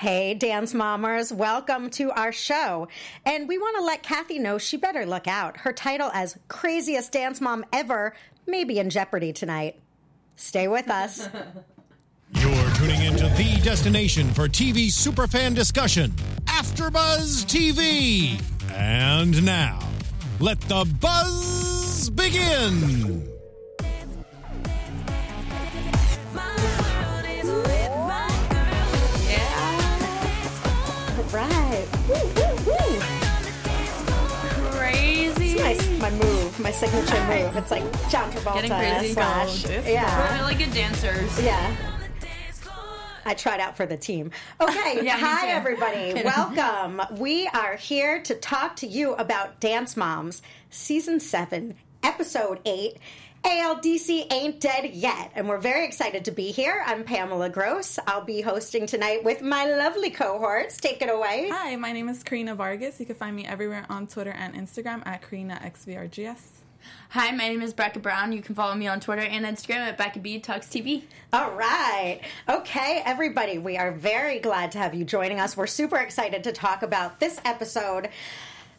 Hey, dance mommers, welcome to our show. And we want to let Kathy know she better look out. Her title as craziest dance mom ever may be in jeopardy tonight. Stay with us. You're tuning into the destination for TV superfan discussion, AfterBuzz TV. And now, let the buzz begin. My, my move, my signature move. It's like John Travolta Getting crazy. slash. We're Yeah. really good dancers. Yeah. I tried out for the team. Okay, Yeah, hi everybody. Welcome. We are here to talk to you about Dance Moms, Season 7, Episode 8. ALDC ain't dead yet, and we're very excited to be here. I'm Pamela Gross. I'll be hosting tonight with my lovely cohorts. Take it away. Hi, my name is Karina Vargas. You can find me everywhere on Twitter and Instagram at KarinaXVRGS. Hi, my name is Becca Brown. You can follow me on Twitter and Instagram at Becca B Talks TV. All right. Okay, everybody, we are very glad to have you joining us. We're super excited to talk about this episode.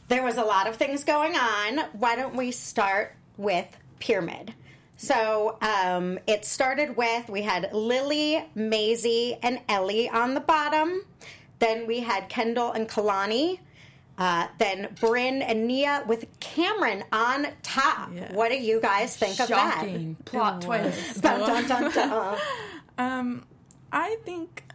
There was a lot of things going on. Why don't we start with Pyramid? So um, it started with we had Lily, Maesi, and Ellie on the bottom. Then we had Kendall and Kalani. Uh, then Brynn and Nia with Camryn on top. Yes. What do you guys think of that? Plot twist. Dun, dun, dun, dun. Um, I think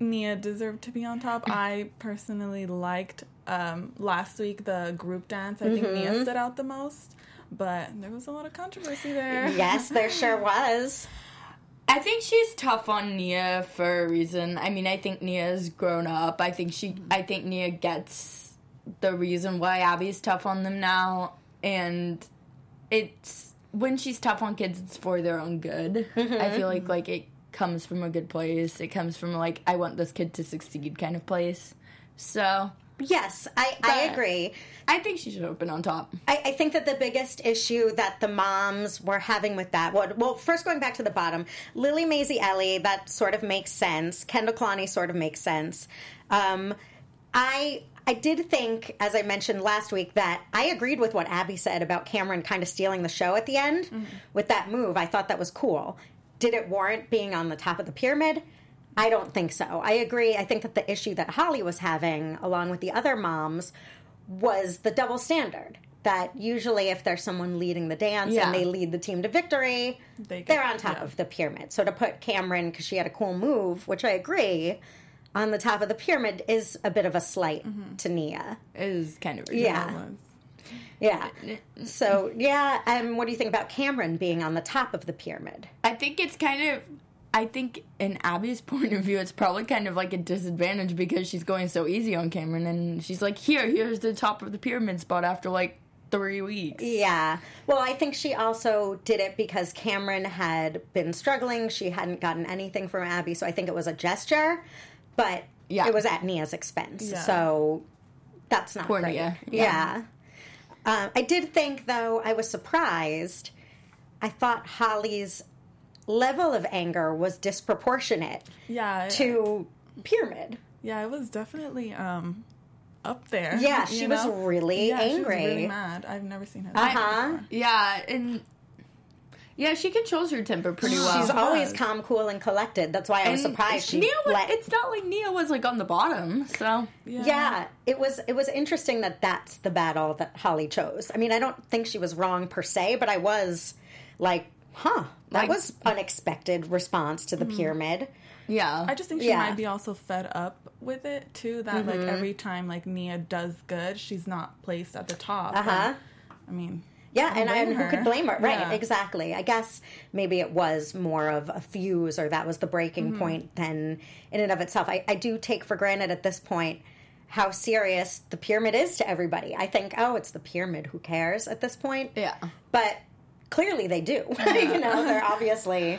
Nia deserved to be on top. Mm. I personally liked um, last week the group dance. I think Mm-hmm. Nia stood out the most, but there was a lot of controversy there. Yes, there sure was. I think she's tough on Nia for a reason. I mean, I think Nia's grown up. I think she I think Nia gets the reason why Abby's tough on them now and it's when she's tough on kids it's for their own good. I feel like mm-hmm. like it comes from a good place. It comes from like I want this kid to succeed kind of place. So, Yes, I, I agree. I think she should have been on top. I, I think that the biggest issue that the moms were having with that, well, well, first going back to the bottom, Lily, Maesi, Ellie, that sort of makes sense. Kendall Kalani sort of makes sense. Um, I I did think, as I mentioned last week, that I agreed with what Abby said about Camryn kind of stealing the show at the end with that move. I thought that was cool. Did it warrant being on the top of the pyramid? I don't think so. I agree. I think that the issue that Holly was having, along with the other moms, was the double standard. That usually, if there's someone leading the dance Yeah. and they lead the team to victory, They they're on top yeah. of the pyramid. So to put Camryn, because she had a cool move, which I agree, on the top of the pyramid is a bit of a slight to Nia. It is kind of Yeah. Yeah. So, yeah. Um, what do you think about Camryn being on the top of the pyramid? I think it's kind of. I think in Abby's point of view, it's probably kind of like a disadvantage because she's going so easy on Camryn, and she's like, "Here, here's the top of the pyramid spot." After like three weeks, Yeah. Well, I think she also did it because Camryn had been struggling. She hadn't gotten anything from Abby, so I think it was a gesture, but Yeah. it was at Nia's expense. Yeah. So that's not Poor great. Nia. Yeah. Um, I did think, though, I was surprised. I thought Holly's level of anger was disproportionate Yeah. to Pyramid. yeah, it was definitely um, up there. Yeah, you she was really yeah, She angry. was really mad. I've never seen her. Uh that huh. before. yeah, and yeah, she controls her temper pretty well. She's always calm, cool, and collected. That's why I was And surprised she Nia was, let It's not like Nia was like on the bottom, so Yeah, it was it was interesting that that's the battle that Holly chose. I mean, I don't think she was wrong per se, but I was like, huh, that Like- was unexpected response to the pyramid. yeah. I just think she Yeah. might be also fed up with it too. That like Mm-hmm. every time like Nia does good, she's not placed at the top. Uh huh. I mean, Yeah, don't and, and blame who could blame her? Right, Yeah. exactly. I guess maybe it was more of a fuse or that was the breaking Mm-hmm. point than in and of itself. I, I do take for granted at this point how serious the pyramid is to everybody. I think, oh, it's the pyramid. Who cares at this point? yeah. But clearly they do. you know, they're obviously.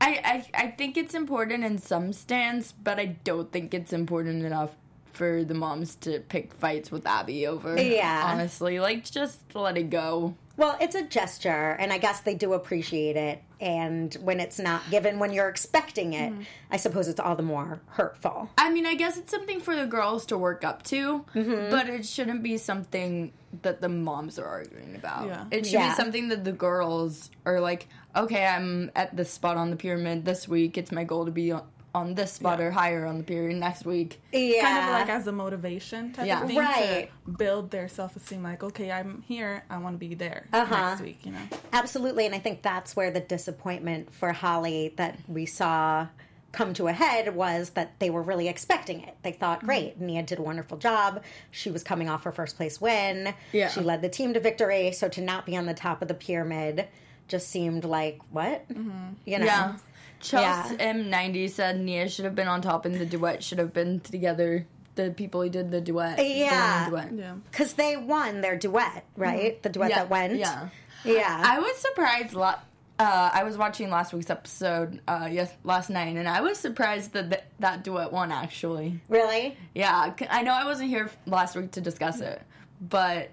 I, I I think it's important in some stands, but I don't think it's important enough for the moms to pick fights with Abby over. Yeah. honestly, like just let it go. Well, it's a gesture, and I guess they do appreciate it. And when it's not given when you're expecting it, Mm-hmm. I suppose it's all the more hurtful. I mean, I guess it's something for the girls to work up to, Mm-hmm. but it shouldn't be something that the moms are arguing about. Yeah. It should Yeah. be something that the girls are like, okay, I'm at this spot on the pyramid this week. It's my goal to be on, on this spot Yeah. or higher on the pyramid next week. Yeah, Kind of like as a motivation type Yeah. of thing Right. to build their self esteem. Like, okay, I'm here. I want to be there Uh-huh. next week. You know. Absolutely, and I think that's where the disappointment for Holly that we saw come to a head was that they were really expecting it. They thought, great, Nia did a wonderful job. She was coming off her first place win. Yeah. She led the team to victory. So to not be on the top of the pyramid just seemed like, what? You know? Yeah. Chelsea Yeah. M90 said Nia should have been on top and the duet should have been together. The people who did the duet. the Yeah. winning duet. Yeah. Because they won their duet, right? The duet Yeah, that went. yeah. Yeah. I was surprised. La- uh, I was watching last week's episode uh, yes last night, and I was surprised that th- that duet won. Actually, really? yeah, I know I wasn't here last week to discuss it, but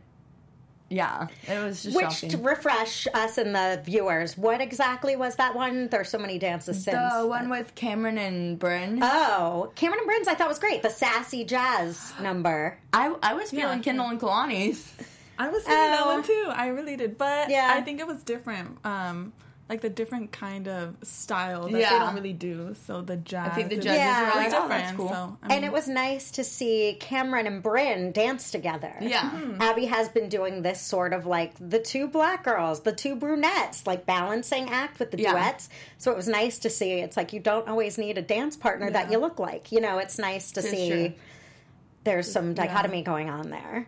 yeah, it was just Which, shocking. to refresh us and the viewers, what exactly was that one? There's so many dances since. the one with Camryn and Brynn. Oh, Camryn and Brynn's I thought was great. The sassy jazz number. I I was feeling Yeah. Kendall and Kalani's. I was feeling that Oh. one too. I really did, but Yeah. I think it was different. Um, like the different kind of style that they Yeah. don't really do. So the jazz. I think the is- judges Yeah. were like, is "Oh, different. that's cool." So, I And it was nice to see Camryn and Brynn dance together. Yeah. Mm-hmm. Abby has been doing this sort of like the two black girls, the two brunettes, like balancing act with the Yeah. duets. So it was nice to see. It's like you don't always need a dance partner that you look like. You know, it's nice to For see sure. there's some dichotomy going on there.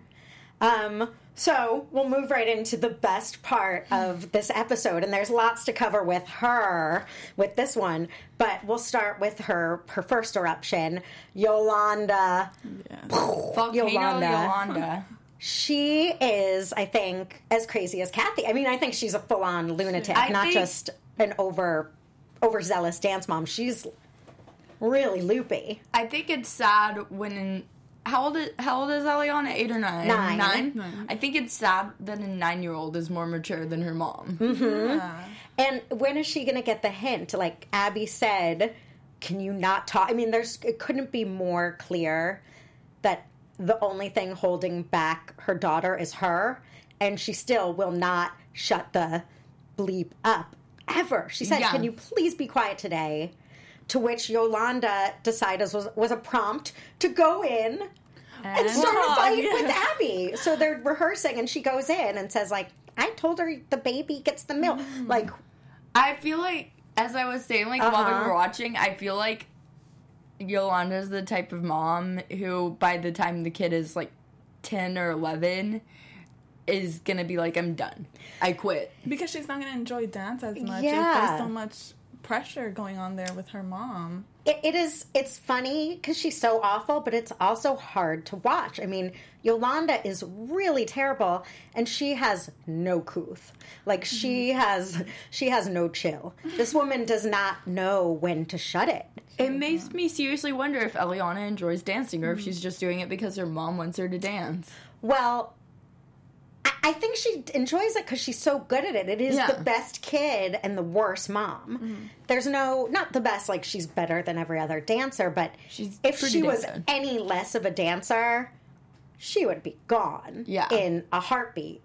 Um, so we'll move right into the best part of this episode, and there's lots to cover with her with this one. But we'll start with her her first eruption, Yolanda. yeah. Volcano Yolanda. Yolanda. She is, I think, as crazy as Kathy. I mean, I think she's a full on lunatic, I not think- just an over overzealous dance mom. She's really loopy. I think it's sad when how old is how old is Elliana? Eight or nine? Nine. Nine. I think it's sad that a nine year old is more mature than her mom. Mm-hmm. Yeah. And when is she going to get the hint? Like Abby said, can you not talk? I mean, there's it couldn't be more clear that the only thing holding back her daughter is her, and she still will not shut the bleep up ever. She said, Yeah. "Can you please be quiet today?" To which Yolanda decided was was a prompt to go in and start a fight yeah. with Abby. So they're rehearsing, and she goes in and says, "Like I told her, the baby gets the milk." Mm. Like I feel like as I was saying, like while we Uh-huh. were watching, I feel like Yolanda's the type of mom who by the time the kid is like ten or eleven is gonna be like, I'm done. I quit. Because she's not going to enjoy dance as much Yeah. if there's so much pressure going on there with her mom. it, it is it's funny because she's so awful but it's also hard to watch. I mean yolanda is really terrible and she has no couth. Like she mm-hmm. has she has no chill. This woman does not know when to shut it. It makes me seriously wonder if Elliana enjoys dancing or if mm-hmm. she's just doing it because her mom wants her to dance. well I- think she enjoys it because she's so good at it. It is Yeah. the best kid and the worst mom. Mm-hmm. There's no, not the best, like she's better than every other dancer, but She's if she was any less of a dancer, she would be gone Yeah. in a heartbeat.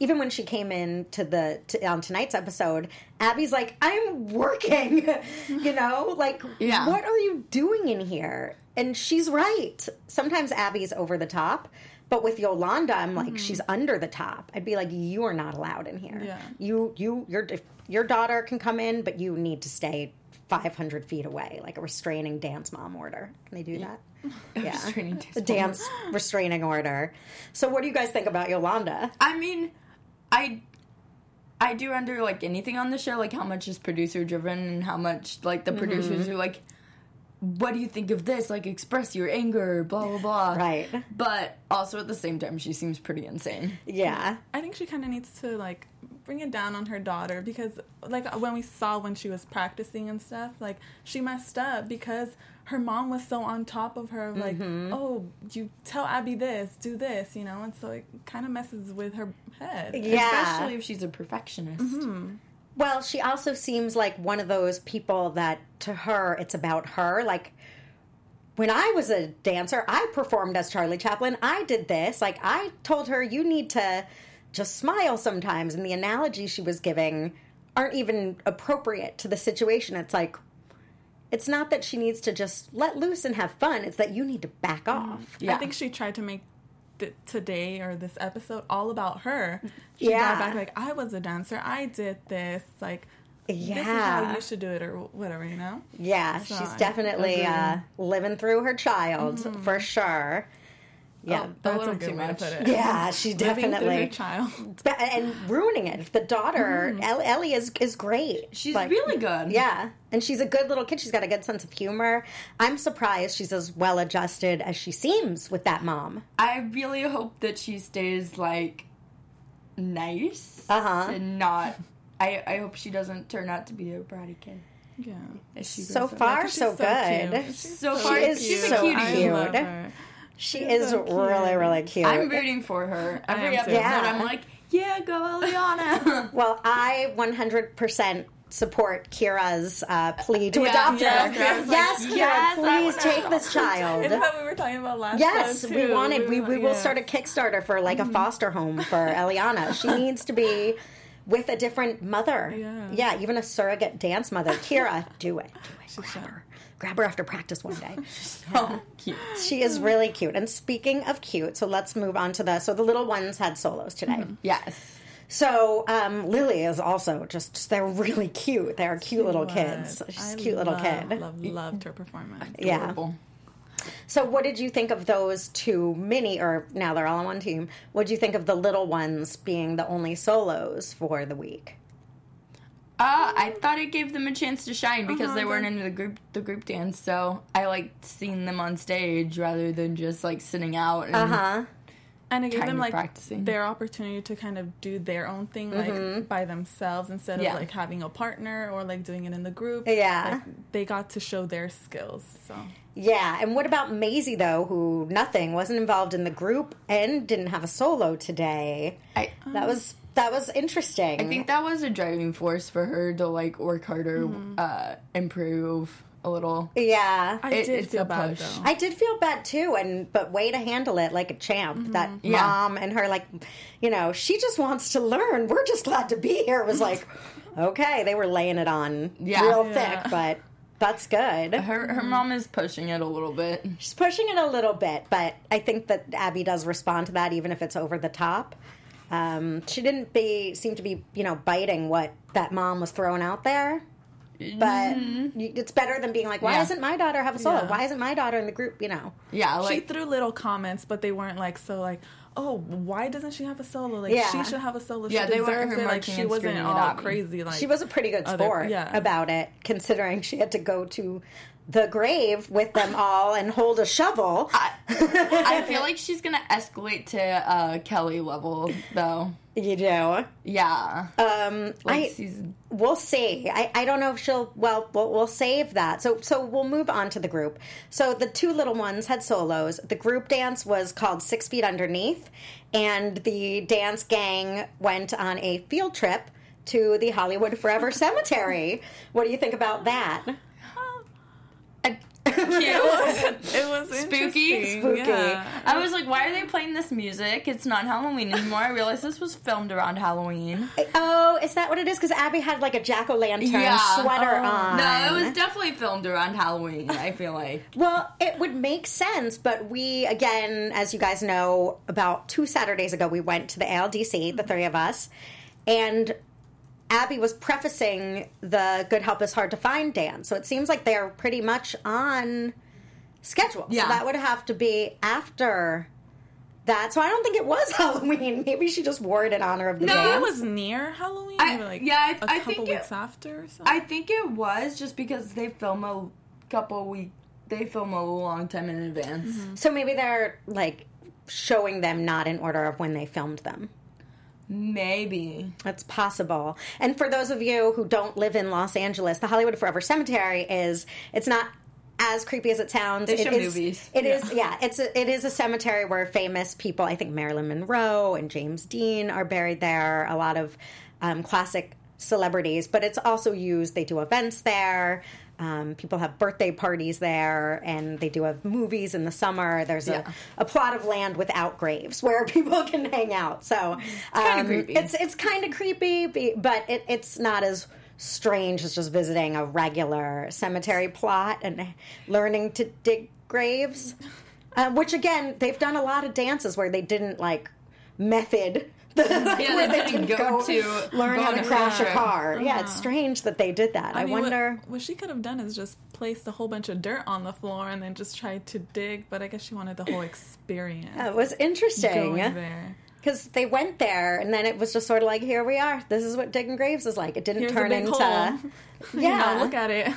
Even when she came in to the to, on tonight's episode, Abby's like, "I'm working," you know, like, Yeah. what are you doing in here? And she's right. Sometimes Abby's over the top, but with Yolanda, I'm like, mm-hmm. she's under the top. I'd be like, "You are not allowed in here. Yeah. You, you, your your daughter can come in, but you need to stay 500 feet away, like a restraining dance mom order. Can they do that? Yeah, Restraining dance dance restraining order. So, what do you guys think about Yolanda? I mean, I I do under like anything on the show, like how much is producer driven and how much like the mm-hmm. producers are like, what do you think of this? Like express your anger, blah blah blah. Right. But also at the same time, she seems pretty insane. Yeah, I think she kind of needs to like bring it down on her daughter because like when we saw when she was practicing and stuff, like she messed up because her mom was so on top of her, like, Mm-hmm. oh, you tell Abby this, do this, you know, and so it kind of messes with her head. Yeah. Especially if she's a perfectionist. Well, she also seems like one of those people that to her it's about her. Like when I was a dancer, I performed as Charlie Chaplin. I did this. Like I told her you need to just smile sometimes and the analogies she was giving aren't even appropriate to the situation. It's like it's not that she needs to just let loose and have fun. It's that you need to back mm-hmm. off. Yeah. I think she tried to make th- today or this episode all about her. She Yeah. back like I was a dancer, I did this, like this is Yeah. how you should do it or whatever, you know. Yeah, So she's I definitely uh, living through her child for sure. Yeah. a That's little a good too way to put it. yeah, she definitely child. And ruining it. The daughter, El- Ellie, is is great. She's Like, really good. yeah, and she's a good little kid. She's got a good sense of humor. I'm surprised she's as well adjusted as she seems with that mom. I really hope that she stays like nice Uh-huh. and not. I, I hope she doesn't turn out to be a bratty kid. Yeah. She So far, so, so good. cute. She's so She far, is she's so a cutie. cute. I love her. She She's is so really, really cute. I'm rooting for her. Every episode, Yeah. I'm like, yeah, go Elliana. well, I 100% support Kira's uh, plea to Yeah, adopt yeah, her. Kira's like, yes, Kira, yes, please take this child. It's what we were talking about last Yes, time, we wanted. We, were we will yeah. start a Kickstarter for like a foster home for Elliana. She needs to be with a different mother. Yeah. even a surrogate dance mother. Kira, do it. Do it. Grab her. Grab her after practice one day. oh, cute. She is really cute. And speaking of cute, so let's move on to the. So the little ones had solos today. Yes. So um, Lily is also just. They're really cute. They're cute little kids. She's a I cute little kid. Love, loved her performance. Yeah. So, what did you think of those two mini, or now they're all on one team? What did you think of the little ones being the only solos for the week? Uh, I thought it gave them a chance to shine because Uh-huh, they weren't good. into the group the group dance. So I liked seeing them on stage rather than just like sitting out. And, Uh huh. And it gave them like practicing. their opportunity to kind of do their own thing like by themselves instead Yeah. of like having a partner or like doing it in the group. Yeah. Like, they got to show their skills. So Yeah. And what about Maesi, though, who nothing wasn't involved in the group and didn't have a solo today? I That was that was interesting. I think that was a driving force for her to like work harder, mm-hmm. uh, improve a little. yeah. I It- did it's feel a bad push. though. I did feel bad too, and but way to handle it like a champ. Mm-hmm. That Yeah. mom and her, like, you know, she just wants to learn. We're just glad to be here. It was like, okay, they were laying it on Yeah. real Yeah. thick, but that's good. Her her mm-hmm. mom is pushing it a little bit. She's pushing it a little bit, but I think that Abby does respond to that, even if it's over the top. Um, she didn't be seem to be, you know, biting what that mom was throwing out there. But you- it's better than being like, "Why Yeah. doesn't my daughter have a solo? Yeah. Why isn't my daughter in the group?" You know. Yeah, she threw little comments, but they weren't like so like, oh, why doesn't she have a solo? Like Yeah. she should have a solo. Yeah, she they weren't her it. Like she wasn't at all Abby. crazy. Like She was a pretty good other- sport yeah. about it, considering she had to go to the grave with them all and hold a shovel. I feel like she's gonna escalate to uh, Kelly level though. you do. Yeah, Um, like I season. we'll see. I, I don't know if she'll. Well, well, we'll save that. So so we'll move on to the group. So the two little ones had solos. The group dance was called Six Feet Underneath, and the dance gang went on a field trip to the Hollywood Forever Cemetery. What do you think about that? Cute. it was Spooky? Spooky. Yeah. I was like, why are they playing this music? It's not Halloween anymore. I realized this was filmed around Halloween. Eh, oh, is that what it is? Because Abby had like a jack o' lantern Yeah. sweater Oh. on. No, it was definitely filmed around Halloween. I feel like. Well, it would make sense, but we, again, as you guys know, about two Saturdays ago, we went to the ALDC, the three of us, and Abby was prefacing the Good Help is Hard to Find dance. So it seems like they're pretty much on schedule. Yeah. So that would have to be after that. So I don't think it was Halloween. Maybe she just wore it in honor of the No, dance. It was near Halloween. I- maybe, like yeah, I- a I couple think it- weeks after or. I think it was just because they film a couple week. They film a long time in advance. Mm-hmm. So maybe they're like showing them not in order of when they filmed them. Maybe. That's possible. And for those of you who don't live in Los Angeles, the Hollywood Forever Cemetery is it's not as creepy as it sounds. They it show is- movies. It is, yeah. It's a, it is a cemetery where famous people, I think Marilyn Monroe and James Dean are buried there. A lot of um, classic celebrities, but it's also used. They do events there. Um, people have birthday parties there, and they do have movies in the summer. There's Yeah. a, a plot of land without graves where people can hang out. So um. It's it's kind of creepy, but it, it's not as strange as just visiting a regular cemetery plot and learning to dig graves. Uh, which again, they've done a lot of dances where they didn't like method. The, Yeah, where they didn't go to learn how to crash a car. Yeah, it's uh-huh. strange that they did that. I, mean, wonder. What, she could have done is just placed a whole bunch of dirt on the floor and then just tried to dig. But I guess she wanted the whole experience. It was interesting. there. because they went there and then it was just sort of like here we are this is what digging graves is like it didn't Here's turn into hole. yeah You know, look at it.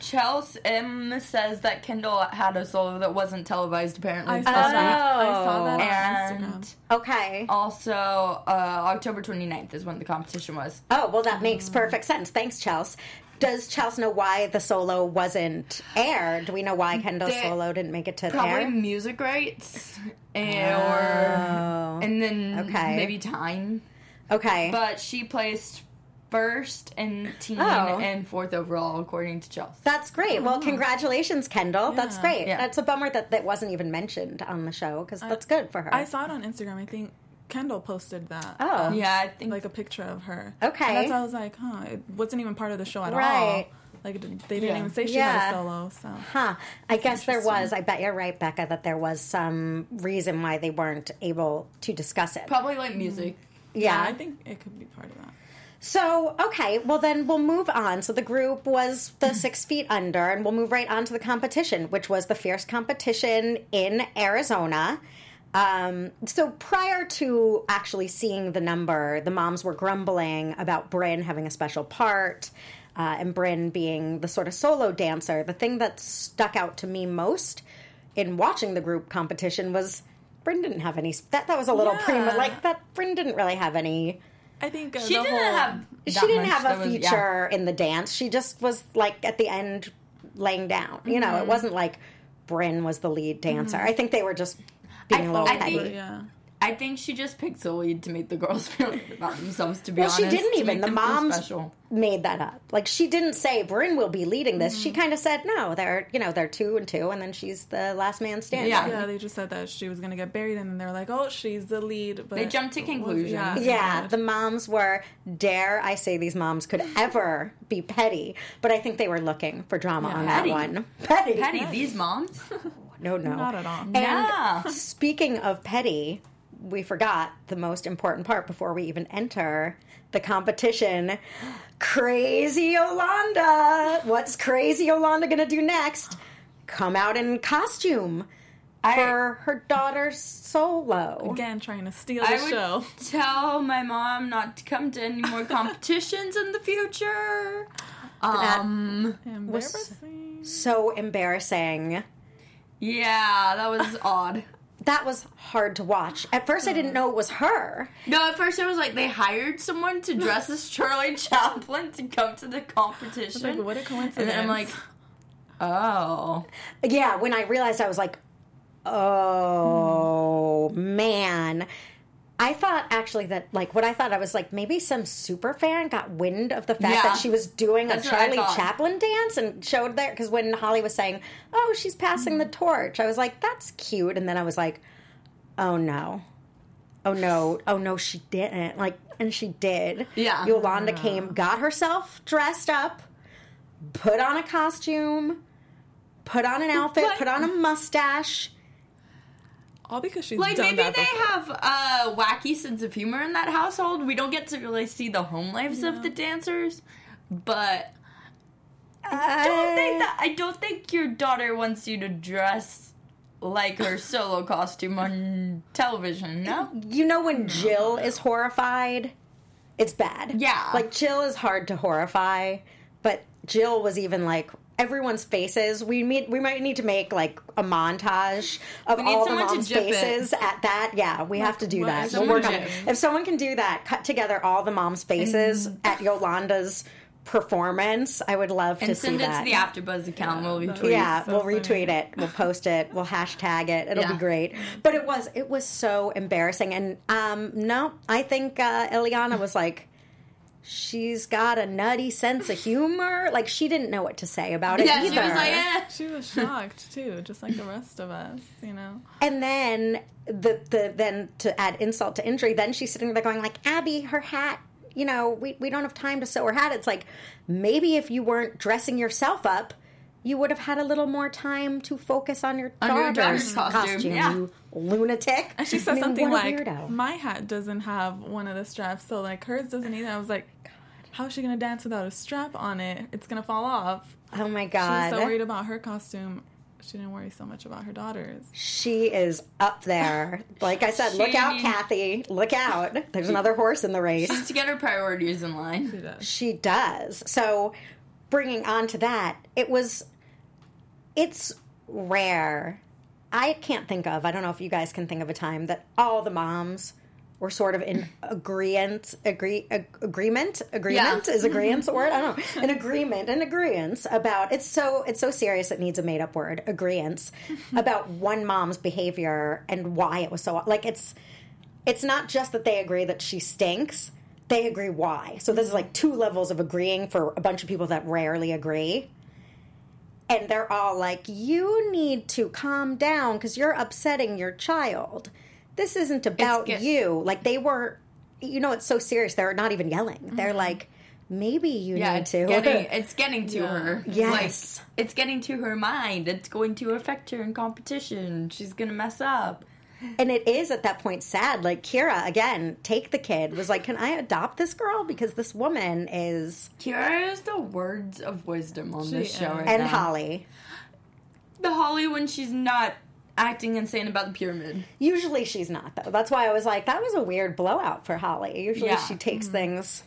Chelsea M says that Kendall had a solo that wasn't televised apparently. I saw week. that. I saw that on And Instagram. okay also, uh, October 29th is when the competition was. oh well that makes perfect sense thanks chelsea does chelsea know why the solo wasn't aired do we know why kendall's They- solo didn't make it to Probably air music rights, and, Oh. or and then Okay. maybe time. okay But she placed first in teen Oh. and fourth overall, according to Chelsea. that's great well oh. congratulations kendall that's great Yeah. that's a bummer that that wasn't even mentioned on the show because that's good for her I saw it on Instagram. I think Kendall posted that. oh Yeah, I think Like a picture of her. Okay. And that's why I was like, huh, it wasn't even part of the show at Right. all. Like, they didn't Yeah. even say she Yeah. had a solo, so. Huh. I guess there was. I bet you're right, Becca, that there was some reason why they weren't able to discuss it. probably like music. Yeah. I think it could be part of that. So, okay, well, then we'll move on. So, the group was the six feet under, and we'll move right on to the competition, which was the fierce competition in Arizona. Um, so, prior to actually seeing the number, the moms were grumbling about Brynn having a special part uh, and Brynn being the sort of solo dancer. The thing that stuck out to me most in watching the group competition was Brynn didn't have any. That, that was a little Yeah. prima. Like, that Brynn didn't really have any I think uh, She didn't whole, have. she didn't have a was- yeah. feature in the dance. She just was like at the end laying down. You know, it wasn't like Brynn was the lead dancer. I think they were just being I- a little I petty. think- Yeah. I think she just picked the lead to make the girls feel good about themselves. To be well, honest, she didn't even. The moms made that up. Like she didn't say Brynn will be leading this. She mm. kind of said no. They're you know they're two and two, and then she's the last man standing. Yeah. Yeah, they just said that she was gonna get buried, and then they're like, "Oh, she's the lead." But They jumped to it was- conclusions. Yeah, Yeah, the moms were, dare I say these moms could ever be petty, but I think they were looking for drama Yeah. on that Petty. one. Petty. Patty, these moms. No, no. not at all. And Yeah. speaking of petty, we forgot the most important part before we even enter the competition. Crazy Yolanda. What's Crazy Yolanda going to do next? Come out in costume for her daughter's solo. Again, trying to steal the I would show. tell my mom not to come to any more competitions in the future. Um, Embarrassing. So embarrassing. yeah, that was odd. That was hard to watch. At first, I didn't know it was her. No, at first it was like they hired someone to dress as Charlie Chaplin to come to the competition. Like, what a coincidence. and then I'm like, oh. Yeah, when I realized, I was like, oh man. I thought actually that like what I thought I was like maybe some super fan got wind of the fact Yeah. that she was doing That's a Charlie. Chaplin dance and showed there because when Holly was saying, "Oh, she's passing the torch," I was like, "That's cute," and then I was like, "Oh no, oh no, oh no, she didn't." Like, and she did. Yeah. Yolanda came, got herself dressed up, put on a costume, put on an outfit, put on a mustache. All because she's Like maybe they before. have a wacky sense of humor in that household. We don't get to really see the home lives of the dancers, but I don't think that I don't think your daughter wants you to dress like her solo costume on television. No, You know when Jill is horrified, it's bad. Yeah. Like Jill is hard to horrify, but Jill was even like everyone's faces. We meet, we might need to make like a montage of We need all the someone to moms' gif it. faces at that. Yeah, we have to do that. We'll work on it. If someone can do that, cut together all the moms' faces Mm. at Yolanda's performance. I would love to And see send it that. to the AfterBuzz account. We'll that- retweet. yeah, So we'll funny. retweet it. We'll post it. We'll hashtag it. It'll Yeah. be great. But it was it was so embarrassing. And um, no, I think uh, Elliana was like, she's got a nutty sense of humor. Like she didn't know what to say about it Yeah, either. she was like, eh. She was shocked too, just like the rest of us, you know. And then the the then to add insult to injury, then she's sitting there going like, Abby, her hat. You know, we we don't have time to sew her hat. It's like maybe if you weren't dressing yourself up, you would have had a little more time to focus on your On your daughter's, daughter's costume, yeah. You lunatic. And she said I mean, something like, "My hat doesn't have one of the straps, so like hers doesn't either." I was like, "How is she gonna dance without a strap on it? It's gonna fall off." "Oh my She was god." so worried about her costume. She didn't worry so much about her daughters. She is up there. Like I said, look out, Kathy. Look out. There's another horse in the race. Just to get her priorities in line. She does. She does. So, bringing on to that, it was, it's rare. I can't think of, I don't know if you guys can think of a time that all the moms were sort of in agreement, agree, ag- agreement, agreement Yeah. is agreement a word? I don't know. An agreement, an agreement about, it's so, it's so serious it needs a made up word, agreement, about one mom's behavior and why it was so, like it's, it's not just that they agree that she stinks they agree why so this is like two levels of agreeing for a bunch of people that rarely agree and they're all like you need to calm down because you're upsetting your child this isn't about you like they were you know it's so serious they're not even yelling they're mm-hmm. like maybe you Yeah, need it's to getting it's getting to Yeah. her. Yes. like, it's getting to her mind. It's going to affect her in competition. She's gonna mess up. And it is at that point sad like kira again take the kid was like can i adopt this girl because this woman is Kira is the words of wisdom on this show right and now. holly The Holly when she's not acting insane about the pyramid. Usually she's not though. That's why I was like, that was a weird blowout for Holly. Usually Yeah. she takes mm-hmm. things.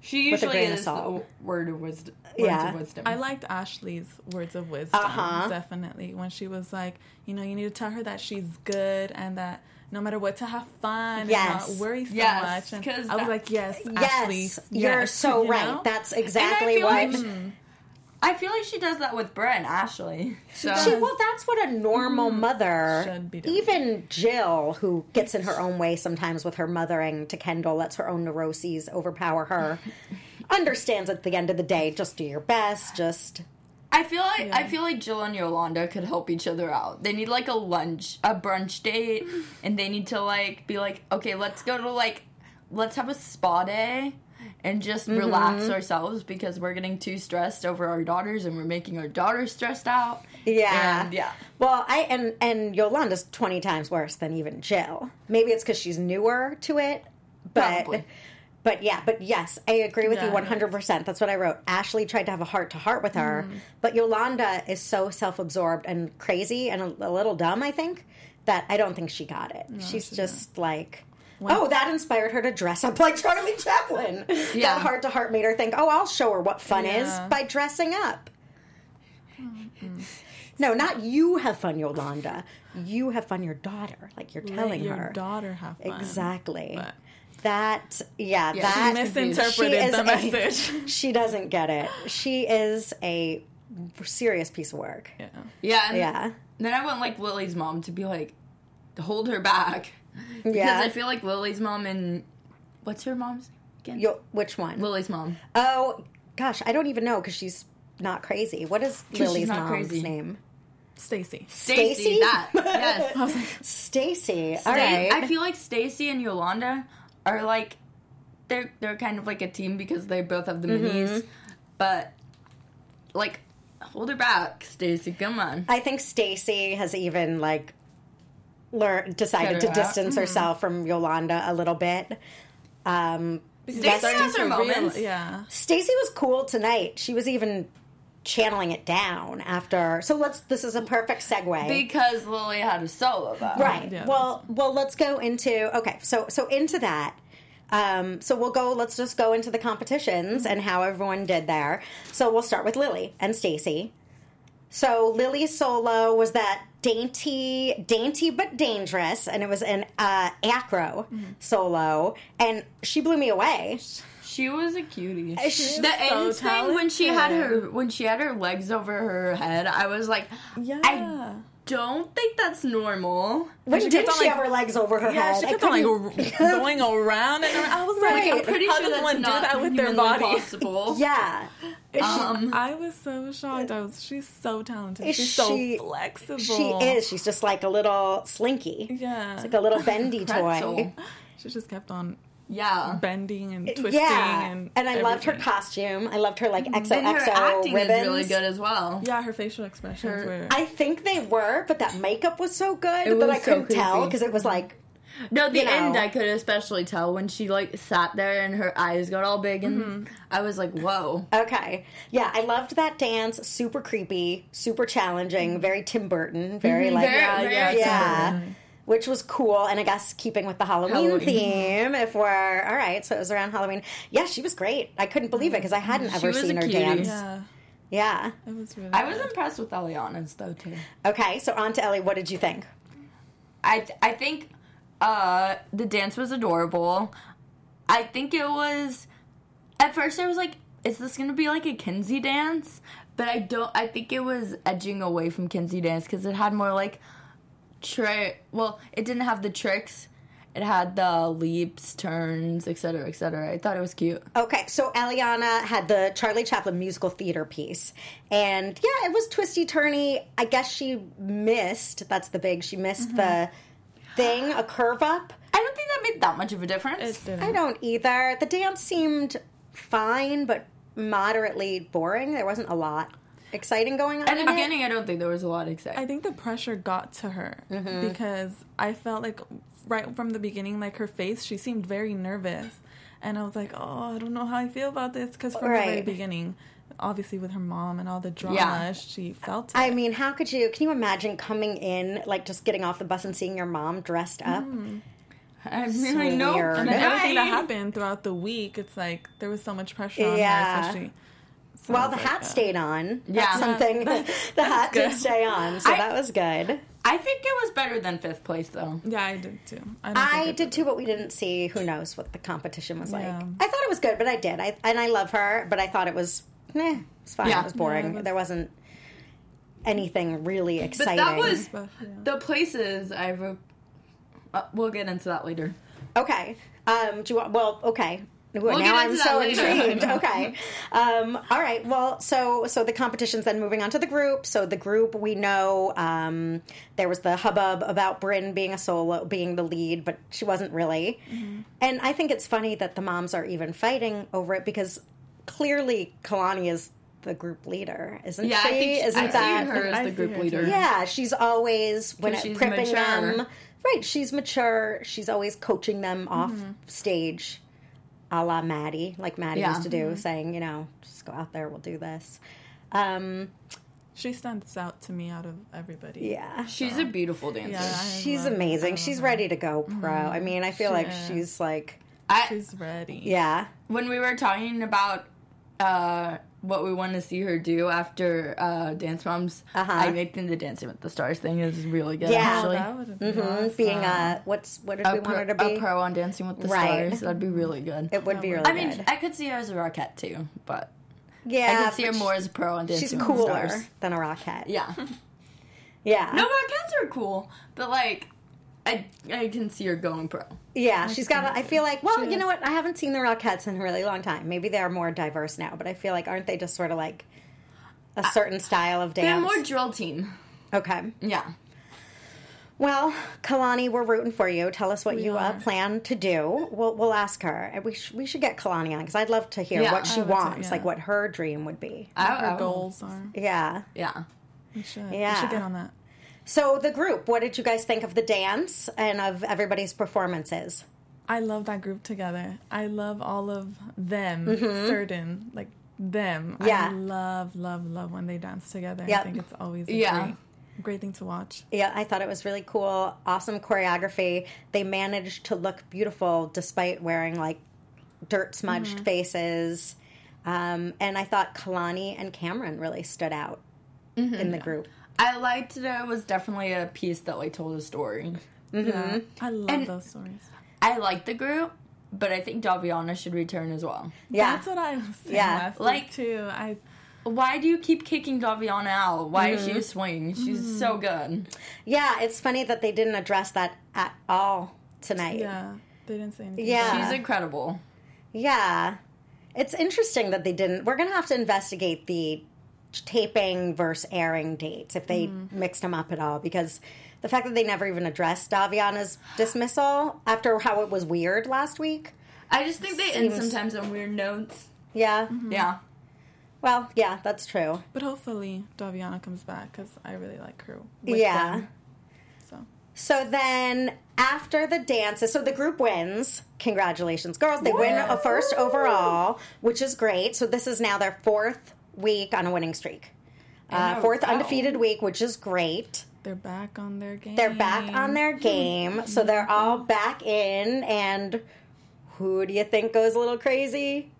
She With a usually grain of is salt. word of wisdom. Words Yeah. of wisdom. I liked Ashley's words of wisdom, Uh-huh. definitely, when she was like, you know, you need to tell her that she's good and that no matter what, to have fun Yes. and not worry so Yes, much. And 'cause I was that- like, yes, Yes, Ashley, you're yes, so you right. know? That's And I exactly feel what. like I feel like she does that with Brett and Ashley. So She, well, that's what a normal mm, mother, Should be doing. even Jill, who gets in her own way sometimes with her mothering to Kendall, lets her own neuroses overpower her, understands at the end of the day, just do your best, just I feel like I feel like Jill and Yolanda could help each other out. They need like a lunch, a brunch date, and they need to like be like, okay, let's go to like, let's have a spa day and just Mm-hmm. relax ourselves because we're getting too stressed over our daughters and we're making our daughters stressed out. Yeah. And, yeah. Well, I and and Yolanda's twenty times worse than even Jill. Maybe it's because she's newer to it, but Probably. but yeah, but yes, I agree with you one hundred percent. That's what I wrote. Ashley tried to have a heart to heart with her, Mm-hmm. but Yolanda is so self absorbed and crazy and a, a little dumb. I think that I don't think she got it. she's she just like. Oh, that inspired her to dress up like Charlie Chaplin. Yeah. That heart to heart made her think, "Oh, I'll show her what fun is by dressing up." Mm-hmm. No, not you have fun, Yolanda. You have fun, your daughter. Like you're Let telling your her. daughter have fun. Exactly. But That, yeah, Yeah, that. she misinterpreted she is the a- message. she doesn't get it. She is a serious piece of work. yeah. Yeah. And Yeah. Then I want like Lily's mom to be like, hold her back because Yeah. I feel like Lily's mom and what's her mom's again? Yo, which one? Lily's mom. Oh, gosh, I don't even know because she's not crazy. What is Lily's mom's crazy. name? Stacy. Stacy. Stacy? That yes. Stacy. All Sta- right. I feel like Stacy and Yolanda are like they're they're kind of like a team because they both have the Mm-hmm. minis, but like hold her back, Stacy. Come on. I think Stacy has even like learned decided to out. distance herself from Yolanda a little bit. Um, Stacy has her To real- moments. yeah. Stacy was cool tonight. She was even channeling it down after. So let's. This is a perfect segue. Because Lily had a solo though. right. Yeah, well, well, let's go into okay. So so into that. Um, so we'll go. Let's just go into the competitions and how everyone did there. So we'll start with Lily and Stacy. So Lily's solo was that dainty, dainty but dangerous, and it was an uh, acro solo, and she blew me away. She was a cutie. She- the so end thing when she had her when she had her legs over her head, I was like, Yeah. I don't think that's normal. When she did kept on, she like- have her legs over her yeah, head? she kept on like going around and around. I was like, Right. I'm pretty how sure does that's one do not that with their humanly body? possible. yeah. Um, I was so shocked. I was. She's so talented. Is she's she- so flexible. She is. She's just like a little slinky. Yeah. It's like a little bendy toy. She just kept on Yeah. bending and twisting Yeah. and I loved her costume. I loved her like And XOXO her acting ribbons. is really good as well. Yeah, her facial expressions Her- were. I think they were, but that makeup was so good It that I so couldn't tell because it was like No, the You know. end I could especially tell when she like sat there and her eyes got all big and Mm-hmm. I was like, whoa. Okay. Yeah, I loved that dance. Super creepy, super challenging, very Tim Burton, very like Mm-hmm. Very- very yeah, Tim yeah. Burton. Which was cool, and I guess keeping with the Halloween, Halloween. theme. If we're all right, so it was around Halloween. Yeah, she was great. I couldn't believe it because I hadn't ever seen her cutie. dance. yeah, Yeah. it was really. I was impressed with Elliana's though too. Okay, so on to Ellie. What did you think? I I think uh the dance was adorable. I think it was at first I was like, is this gonna be like a Kinsey dance? But I don't. I think it was edging away from Kinsey dance because it had more like trick. Well, it didn't have the tricks. It had the leaps, turns, etc., etc. I thought it was cute. Okay, so Elliana had the Charlie Chaplin musical theater piece. And yeah, it was twisty turny. I guess she missed, that's the big, she missed the mm-hmm. thing, a curve up. I don't think that made that much of a difference. It didn't. I don't either. The dance seemed fine, but moderately boring. There wasn't a lot exciting going on. At the in it. beginning, I don't think there was a lot of excitement. I think the pressure got to her Mm-hmm. because I felt like right from the beginning, like her face, she seemed very nervous, and I was like, oh, I don't know how I feel about this because from the very beginning, obviously with her mom and all the drama, Yeah. she felt. It. I mean, how could you? Can you imagine coming in, like just getting off the bus and seeing your mom dressed up? I really So know. weird. and then everything that happened throughout the week, it's like there was so much pressure on Yeah. her, especially. So Well, the like, hat uh, stayed on. Yeah. That's something. the hat did stay on, so I- that was good. I think it was better than fifth place though. Yeah, I did too. I, don't I think did too, but we didn't see. Who knows what the competition was like? Yeah. I thought it was good, but I did. I and I love her, but I thought it was, eh, it's fine. Yeah. It was boring. Yeah, it was- There wasn't anything really exciting. But exciting. that was the places I. Re- uh, we'll get into that later. okay. Um, do you want? Well, okay. Ooh, get now I'm into so later. intrigued. okay. Um, all right. Well, so so the competitions. Then moving on to the group. So the group we know um, there was the hubbub about Brynn being a solo, being the lead, but she wasn't really. Mm-hmm. And I think it's funny that the moms are even fighting over it because clearly Kalani is the group leader, isn't Yeah, she? I think she, isn't I that see her as the see group leader. yeah, she's always when it, 'Cause she's prepping mature. them. Right, she's mature. She's always coaching them off Mm-hmm. stage, a la Maddie, like Maddie Yeah. used to do, Mm-hmm. saying, you know, just go out there, we'll do this. Um, she stands out to me out of everybody. yeah, She's a beautiful dancer. Yeah, she's love- amazing. She's ready to go pro. I mean, I feel She like is. she's like, I, She's ready. yeah, when we were talking about uh, what we want to see her do after uh, Dance Moms, Uh-huh. I think the Dancing with the Stars thing is really good. Yeah. Actually. that would have been hmm awesome. being a what's what did we a, want her pro, to be? a pro on Dancing with the Right. Stars. That'd be really good. It would be really I mean, good. I could see her as a Rockette too, but yeah, I could see her more as a pro on Dancing She's with cooler the Stars. than a Rockette. Yeah. yeah. No, Rockettes are cool, but like, I I can see her going pro. Yeah, she's got. A, I feel like. Well, you know what? I haven't seen the Rockettes in a really long time. Maybe they're more diverse now, but I feel like aren't they just sort of like a certain style of dance? They're more drill team. okay. Yeah. Well, Kalani, we're rooting for you. Tell us what We you uh, plan to do. We'll we'll ask her. We sh- we should get Kalani on because I'd love to hear Yeah, what she I would wants, yeah. like what her dream would be. I, Her I- goals are. Yeah. Yeah. We should. We should get on that. So the group. What did you guys think of the dance and of everybody's performances? I love that group together. I love all of them. Certain like them. Mm-hmm. Yeah. I love, love, love when they dance together. Yep. I think it's always a Yeah. great, great thing to watch. Yeah, I thought it was really cool. Awesome choreography. They managed to look beautiful despite wearing like dirt smudged Mm-hmm. faces. Um, and I thought Kalani and Camryn really stood out Mm-hmm. in the group. I liked that it was definitely a piece that like told a story. Mm-hmm. Yeah. I love And- those stories. I like the group. but I think Daviana should return as well. Yeah. That's what I was saying Yeah. last Like- week too. I Why do you keep kicking Daviana out? Why is she Mm-hmm. a swing? She's so good. Yeah, it's funny that they didn't address that at all tonight. yeah, they didn't say anything. Yeah. about She's incredible. Yeah. It's interesting that they didn't. We're going to have to investigate the taping versus airing dates if they mm. mixed them up at all because the fact that they never even addressed Daviana's dismissal after how it was weird last week. I just think they end sometimes on weird notes. Yeah. Mm-hmm. Yeah. Well, yeah, that's true. But hopefully Daviana comes back because I really like her. with Yeah. them. So So then after the dances, so the group wins. Congratulations, girls. They win a first overall, which is great. So this is now their fourth week on a winning streak. Uh, fourth wow. undefeated week, which is great. they're back on their game. They're back on their game. So they're all back in. And who do you think goes a little crazy?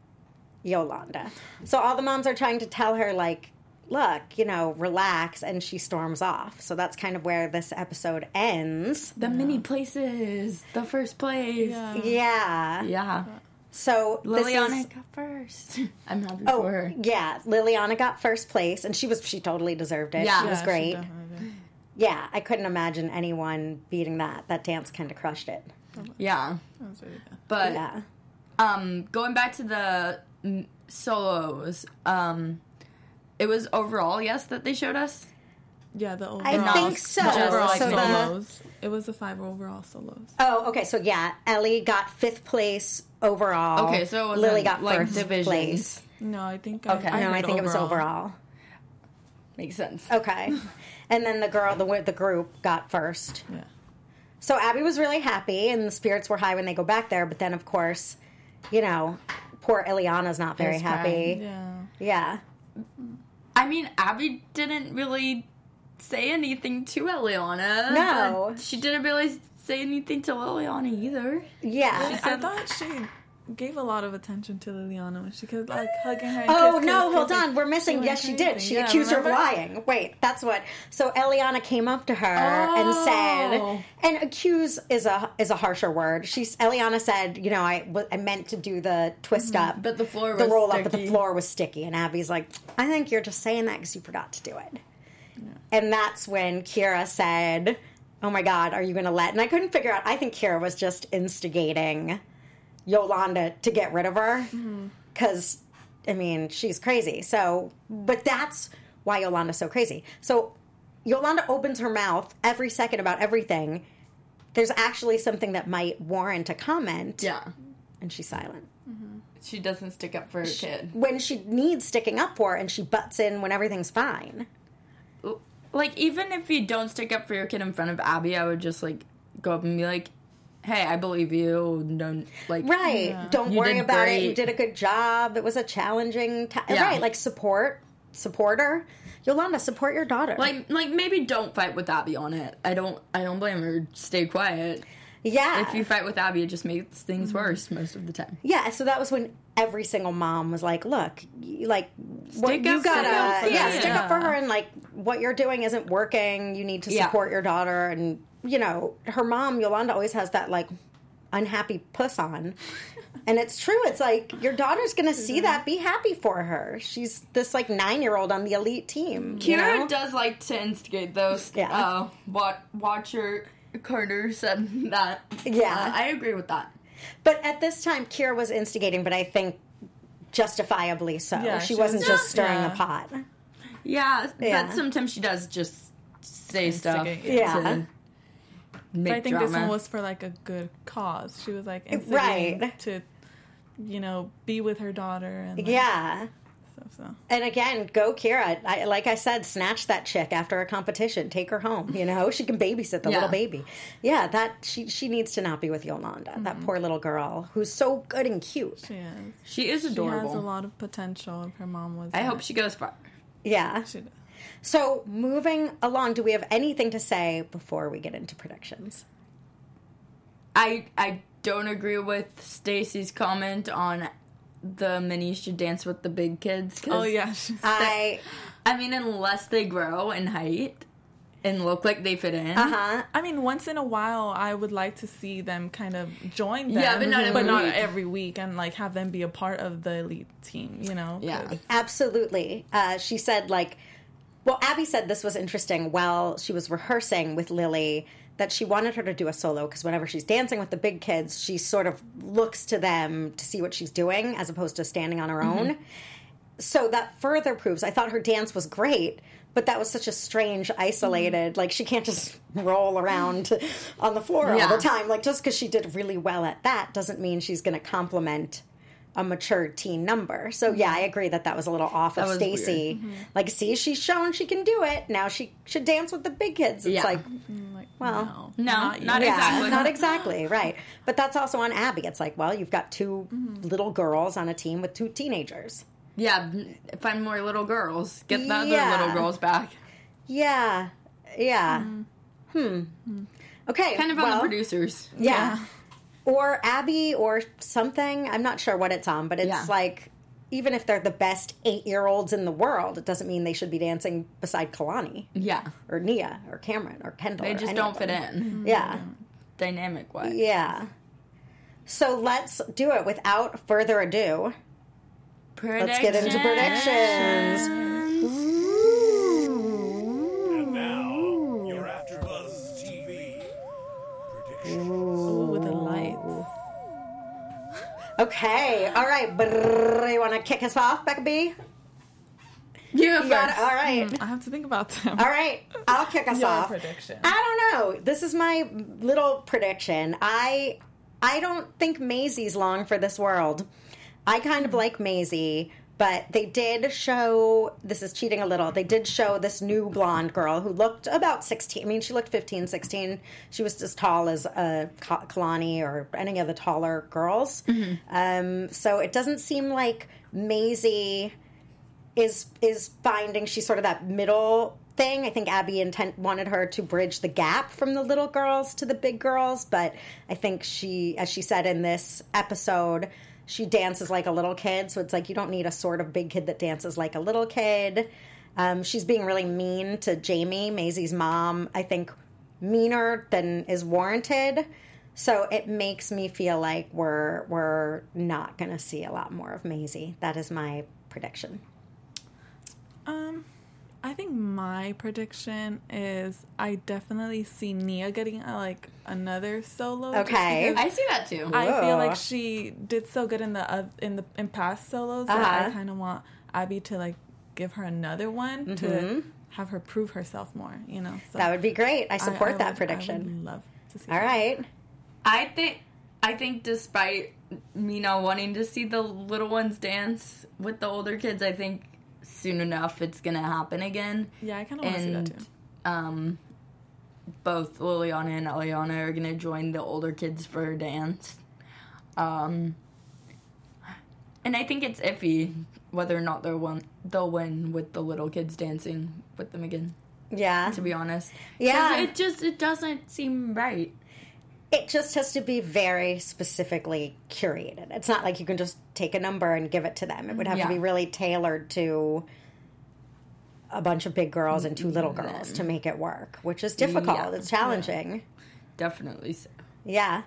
Yolanda. So all the moms are trying to tell her, like, look, you know, relax. And she storms off. So that's kind of where this episode ends. The mini places. The first place. Yeah. Yeah. Yeah. So this Lilliana is- got first. I'm happy Oh for her. yeah, Lilliana got first place, and she was she totally deserved it. Yeah. she was great. definitely did. yeah, I couldn't imagine anyone beating that. That dance kind of crushed it. Yeah. That was really good. But Yeah, um going back to the solos, um it was overall yes that they showed us. Yeah, the overall. I think so. The overall So the- solos. it was the five overall solos. Oh, okay. So yeah, Ellie got fifth place overall. Okay, so it wasn't, Lily got like, first divisions. place. No, I think. Okay. I, no, I heard think it was overall. Makes sense. Okay, and then the girl, the the group got first. Yeah. So Abby was really happy, and the spirits were high when they go back there. But then, of course, you know, poor Elliana's not very Is happy. crying. Yeah. Yeah. I mean, Abby didn't really say anything to Elliana. No. She didn't really say anything to Lilliana either. Yeah. I thought she gave a lot of attention to Lilliana when she kept like hugging her. And Oh kiss, no, kiss, hold kiss, on. like, We're missing. Yes, she did. She Yeah, accused her of lying. Wait, that's what. So Elliana came up to her and Oh. said, and accuse is a is a harsher word. She's Elliana said, you know, I w- I meant to do the twist mm-hmm. up, But the floor the was roll up, but the floor was sticky. And Abby's like, I think you're just saying that because you forgot to do it. And that's when Kira said, "Oh my God, are you going to let?" And I couldn't figure out. I think Kira was just instigating Yolanda to get rid of her mm-hmm. because I mean she's crazy. So, but that's why Yolanda's so crazy. So Yolanda opens her mouth every second about everything. There's actually something that might warrant a comment, Yeah. and she's silent. Mm-hmm. She doesn't stick up for her kid. When she needs sticking up for, and she butts in when everything's fine. Like, even if you don't stick up for your kid in front of Abby, I would just, like, go up and be like, hey, I believe you. Don't, like, Right. Don't You worry did about it. You did a good job. It was a challenging time. Yeah. Right. Like support, support her. Yolanda, support your daughter. Like, like maybe don't fight with Abby on it. I don't, I don't blame her. Stay quiet. yeah. If you fight with Abby, it just makes things mm-hmm. worse most of the time. Yeah, so that was when every single mom was like, "Look, you, like, what you up gotta, them. yeah, Yeah. stick up for her, and like, what you're doing isn't working. You need to Yeah. support your daughter." And you know, her mom Yolanda always has that like unhappy puss on, and it's true. It's like your daughter's gonna see that. Be happy for her. She's this like nine year old on the elite team. you Kira know? does like to instigate those. Yeah. Uh, what Watcher Carter said that. Yeah. Uh, I agree with that. But at this time, Kira was instigating, but I think justifiably so. Yeah, she, she wasn't was- just stirring yeah. the pot. Yeah, Yeah. but sometimes she does just say stuff. Yeah. to But I think drama. this one was for like a good cause. She was like Right. to, you know, be with her daughter and like, Yeah. Stuff. So And again, go Kira. I, like I said, snatch that chick after a competition. Take her home. You know, she can babysit the Yeah. little baby. Yeah, that she she needs to not be with Yolanda. That mm-hmm. poor little girl who's so good and cute. she is. She is adorable. She has a lot of potential. If her mom was, I there. hope she goes far. Yeah. She does. So moving along, do we have anything to say before we get into predictions? I I don't agree with Stacy's comment on the mini should dance with the big kids. 'cause, Oh yeah, I I mean, unless they grow in height, and look like they fit in. Uh huh. I mean, once in a while, I would like to see them kind of join them. Yeah, but not every not week. every week, and like have them be a part of the elite team. You know? Yeah, Absolutely. Uh, she said, like, well, Abby said this was interesting while she was rehearsing with Lily that she wanted her to do a solo because whenever she's dancing with the big kids, she sort of looks to them to see what she's doing as opposed to standing on her mm-hmm. own. So that further proves I thought her dance was great. But that was such a strange, isolated. Like she can't just roll around on the floor all the time. Like just because she did really well at that doesn't mean she's going to compliment a mature teen number. So yeah, mm-hmm. I agree that that was a little off of was weird. Stacy. Like, see, she's shown she can do it. Now she should dance with the big kids. It's Yeah. like, mm, like, Well, no, No, yet. not yeah, exactly. not exactly right. But that's also on Abby. It's like, well, you've got 2 mm-hmm. little girls on a team with two teenagers. Yeah, find more little girls. Get the other Yeah. little girls back. Yeah, yeah. Hmm. Okay, Kind of on the producers. Yeah. Or Abby or something. I'm not sure what it's on, but it's Yeah. like even if they're the best eight year olds in the world, it doesn't mean they should be dancing beside Kalani Yeah, or Nia or Camryn or Kendall. they just don't fit in Yeah. dynamic wise. Yeah. So let's do it without further ado. Let's get into predictions. Okay. All right. Brrr, you want to kick us off, Becca B? You You got it. first. All right. Hmm, I have to think about them. All right. I'll kick us Your off. prediction. I don't know. This is my little prediction. I I don't think Maesi's long for this world. I kind of like Maesi, but they did show this is cheating a little. They did show this new blonde girl who looked about 16. I mean, she looked 15, 16. She was as tall as uh, Kalani or any of the taller girls. Um, so it doesn't seem like Maesi is is finding she's sort of that middle thing. I think Abby intent wanted her to bridge the gap from the little girls to the big girls, but I think she, as she said in this episode, she dances like a little kid. So it's like you don't need a sort of big kid that dances like a little kid. Um, she's being really mean to Jamie, Maesi's mom. I think meaner than is warranted. So it makes me feel like we're we're not going to see a lot more of Maesi. That is my prediction. I think my prediction is I definitely see Nia getting uh, like another solo. Okay. I see that too. I feel like she did so good in the oth- in the in past solos that I Uh-huh. kind of want Abby to like give her another one to have her prove herself more. You know, so Mm-hmm. That would be great. I I- support I that would- I prediction. would love to see. All that. right. I think I think despite me not wanting to see the little ones dance with the older kids, I think soon enough it's gonna happen again. Yeah, I kind of want to see that too. um both Lilliana and Elliana are gonna join the older kids for a dance. Um and I think it's iffy whether or not they'll win, they'll win with the little kids dancing with them again. Yeah. To be honest. Yeah. it just it doesn't seem right. It just has to be very specifically curated. It's not like you can just take a number and give it to them. It would have Yeah. to be really tailored to a bunch of big girls and two little girls to mm-hmm. make it work, which is difficult. Yeah. It's challenging. Definitely so. Yeah.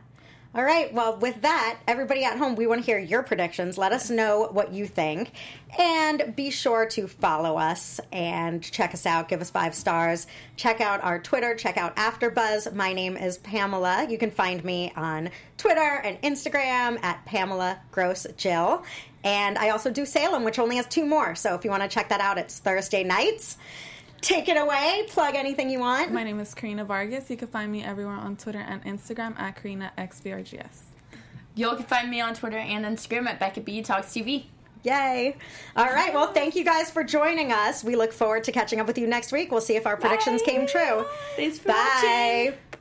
All right. Well, with that, everybody at home, we want to hear your predictions. Let us know what you think. And be sure to follow us and check us out. Give us five stars. Check out our Twitter. Check out AfterBuzz. My name is Pamela. You can find me on Twitter and Instagram at Pamela Gross Jill. And I also do Salem, which only has two more. So if you want to check that out, it's Thursday nights. Take it away. Plug anything you want. My name is Karina Vargas. You can find me everywhere on Twitter and Instagram at Karina XVRGS. You can find me on Twitter and Instagram at Becca B Talks TV. Yay. All right. Well, thank you guys for joining us. We look forward to catching up with you next week. We'll see if our predictions came true. Thanks for Bye. watching.